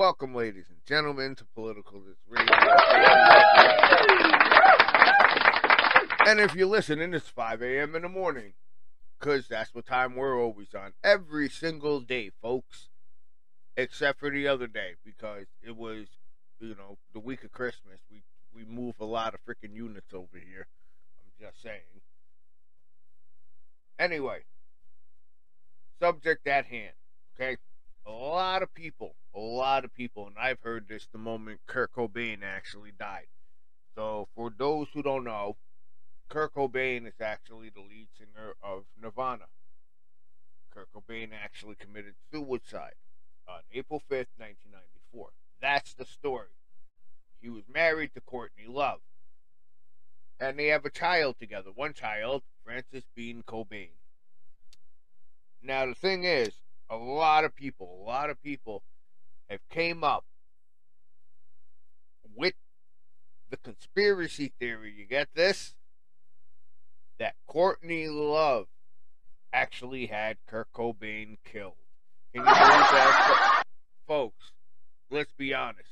Welcome, ladies and gentlemen, to Political This Radio. and if you're listening, it's 5 a.m. in the morning, because that's what time we're always on. Every single day, folks, except for the other day, because it was, you know, the week of Christmas. We, we move a lot of freaking units over here. I'm just saying. Anyway, subject at hand, okay? A lot of people, a lot of people, and I've heard this the moment Kurt Cobain actually died. So, for those who don't know, Kurt Cobain is actually the lead singer of Nirvana. Kurt Cobain actually committed suicide on April 5th, 1994. That's the story. He was married to Courtney Love. And they have a child together. One child, Frances Bean Cobain. Now the thing is, a lot of people, a lot of people have came up with the conspiracy theory. You get this? That Courtney Love actually had Kurt Cobain killed. Can you believe that, folks? Let's be honest.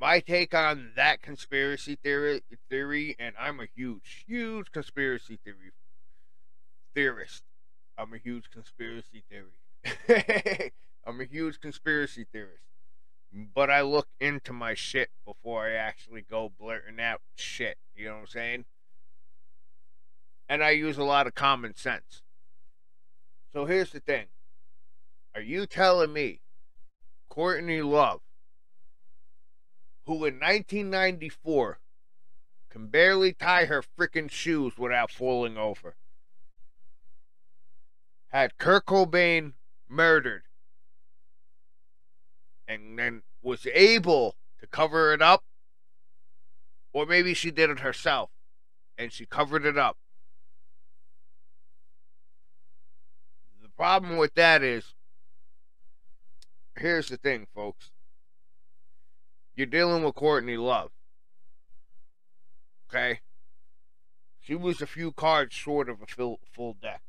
My take on that conspiracy theory, theory, and I'm a huge, huge conspiracy theory theorist. I'm a huge conspiracy theory. I'm a huge conspiracy theorist. But I look into my shit before I actually go blurting out shit. You know what I'm saying? And I use a lot of common sense. So here's the thing. Are you telling me Courtney Love, who in 1994 can barely tie her freaking shoes without falling over, had Kurt Cobain murdered and then was able to cover it up, or maybe she did it herself and she covered it up. The problem with that is here's the thing, folks. You're dealing with Courtney Love. Okay? She was a few cards short of a full, full deck.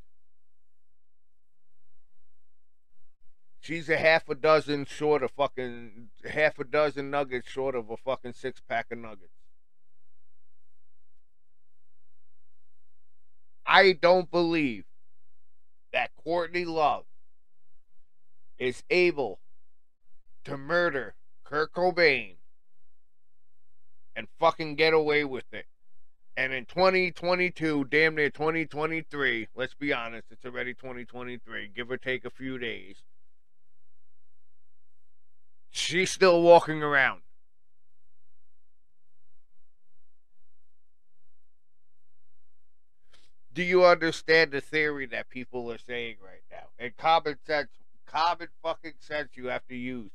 She's a half a dozen short of fucking half a dozen nuggets short of a fucking six pack of nuggets. I don't believe that Courtney Love is able to murder Kurt Cobain and fucking get away with it. And in 2022, damn near 2023, let's be honest, it's already 2023, give or take a few days She's still walking around. Do you understand the theory that people are saying right now? And common sense, common fucking sense you have to use.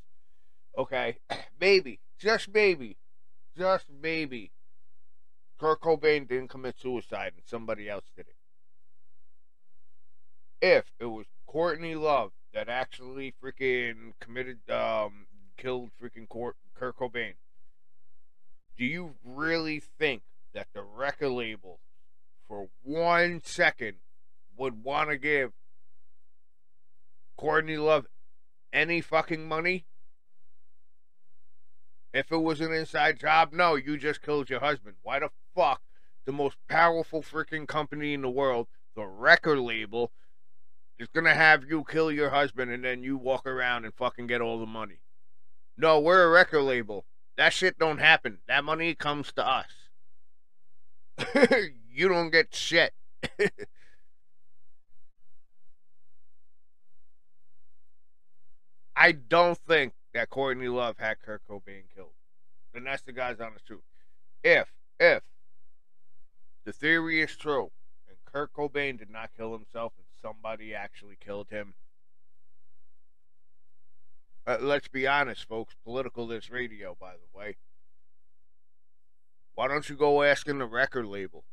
Okay? Maybe, just maybe, just maybe, Kurt Cobain didn't commit suicide and somebody else did it. If it was Courtney Love that actually freaking committed um, killed freaking Kurt, Cobain, do you really think that the record label, for one second, would want to give Courtney Love any fucking money? If it was an inside job, no, you just killed your husband. Why the fuck the most powerful freaking company in the world, the record label, is gonna have you kill your husband and then you walk around and fucking get all the money? No, we're a record label. That shit don't happen. That money comes to us. you don't get shit. I don't think that Courtney Love had Kurt Cobain killed. And that's the guy's honest truth. If, if the theory is true and Kurt Cobain did not kill himself and somebody actually killed him, uh, let's be honest, folks. Political this radio, by the way. Why don't you go asking the record label?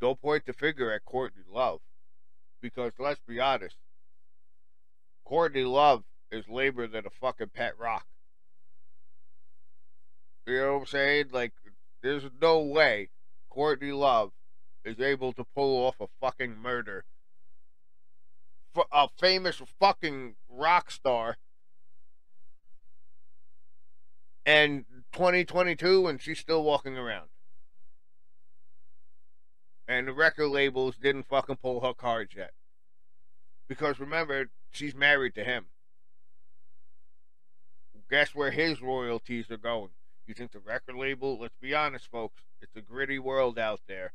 Don't point the finger at Courtney Love. Because let's be honest, Courtney Love is labor than a fucking pet rock. You know what I'm saying? Like, there's no way Courtney Love is able to pull off a fucking murder for a famous fucking rock star and 2022 and she's still walking around. And the record labels didn't fucking pull her cards yet. Because remember, she's married to him. Guess where his royalties are going? You think the record label? Let's be honest, folks. It's a gritty world out there.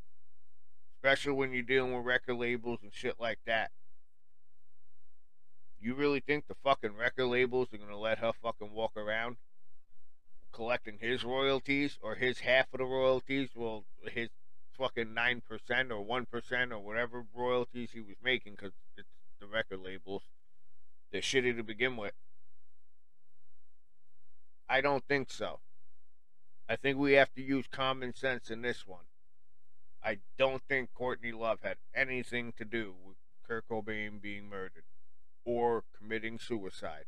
Especially when you're dealing with record labels and shit like that. You really think the fucking record labels are gonna let her fucking walk around collecting his royalties or his half of the royalties? Well, his fucking 9% or 1% or whatever royalties he was making because it's the record labels. They're shitty to begin with. I don't think so. I think we have to use common sense in this one. I don't think Courtney Love had anything to do with Kurt Cobain being murdered or committing suicide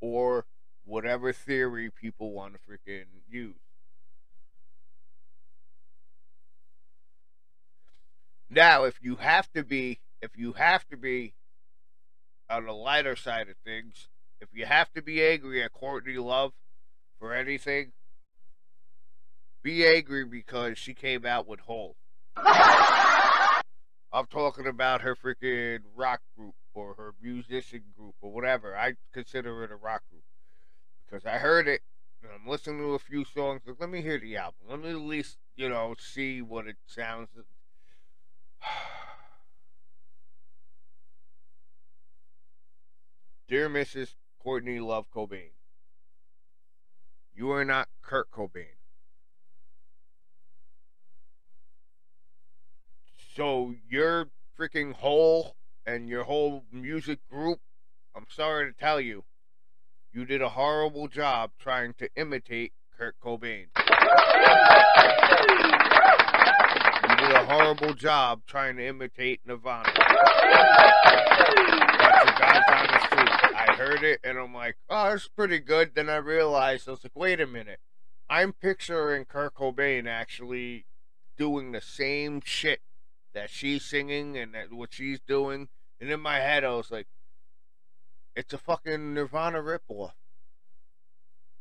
or whatever theory people want to freaking use. Now, if you have to be, if you have to be on the lighter side of things, if you have to be angry at Courtney Love for anything, be angry because she came out with Hole. I'm talking about her freaking rock group or her musician group or whatever. I consider it a rock group because I heard it and I'm listening to a few songs. Like, let me hear the album. Let me at least, you know, see what it sounds. Like. Dear Mrs. Courtney Love Cobain, you are not Kurt Cobain. So your freaking Hole and your whole music group, I'm sorry to tell you, you did a horrible job trying to imitate Kurt Cobain. You did a horrible job trying to imitate Nirvana. That's a honest truth. I heard it and I'm like, oh, that's pretty good. Then I realized, I was like, wait a minute. I'm picturing Kurt Cobain actually doing the same shit that she's singing and that what she's doing. And in my head, I was like, it's a fucking Nirvana ripoff.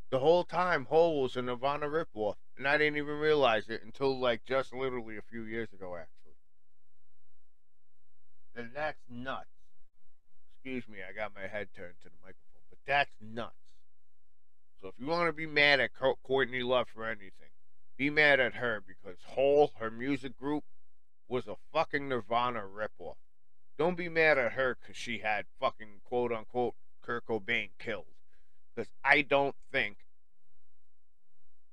The whole time, Hole was a Nirvana ripoff, and I didn't even realize it until like just literally a few years ago, actually. And that's nuts. Excuse me, I got my head turned to the microphone, but that's nuts. So if you want to be mad at Courtney Love for anything, be mad at her because Hole, her music group, was a fucking Nirvana ripoff. Don't be mad at her because she had fucking quote unquote Kurt Cobain killed. Because I don't think,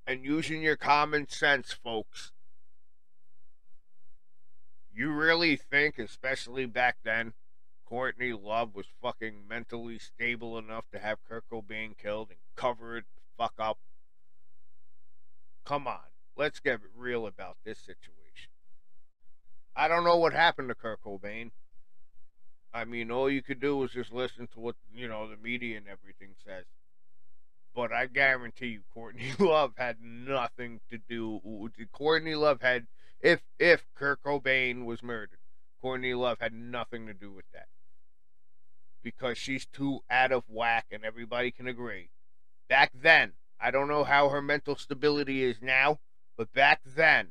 and using your common sense, folks, you really think, especially back then, Courtney Love was fucking mentally stable enough to have Kurt Cobain killed and cover it fuck up? Come on, let's get real about this situation. I don't know what happened to Kurt Cobain. I mean, all you could do was just listen to what you know the media and everything says. But I guarantee you, Courtney Love had nothing to do. Courtney Love had, if if Kurt Cobain was murdered, Courtney Love had nothing to do with that because she's too out of whack, and everybody can agree. Back then, I don't know how her mental stability is now, but back then,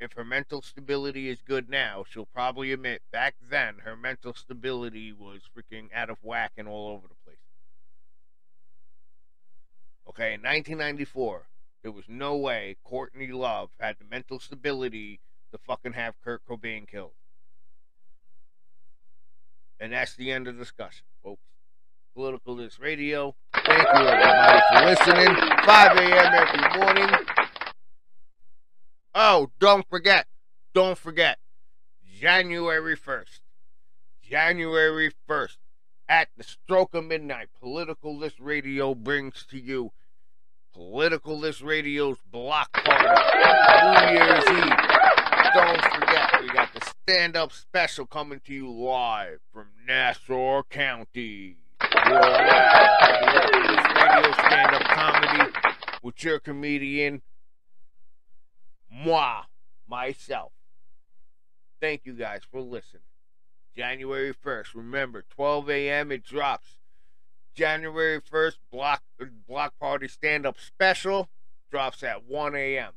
if her mental stability is good now, she'll probably admit back then her mental stability was freaking out of whack and all over the place. Okay, in 1994, there was no way Courtney Love had the mental stability to fucking have Kurt Cobain killed. And that's the end of discussion, folks. Political List Radio. Thank you, everybody, for listening. 5 a.m. every morning. Oh, don't forget, don't forget, January 1st, January 1st, at the stroke of midnight, Political List Radio brings to you Political List Radio's Block Party, New Year's Eve. Don't forget, we got the stand up special coming to you live from Nassau County. Political List Radio stand up comedy with your comedian, moi, myself, Thank you guys for listening. January 1st. Remember, 12 a.m. it drops. January 1st, block block party stand up special drops at 1 a.m.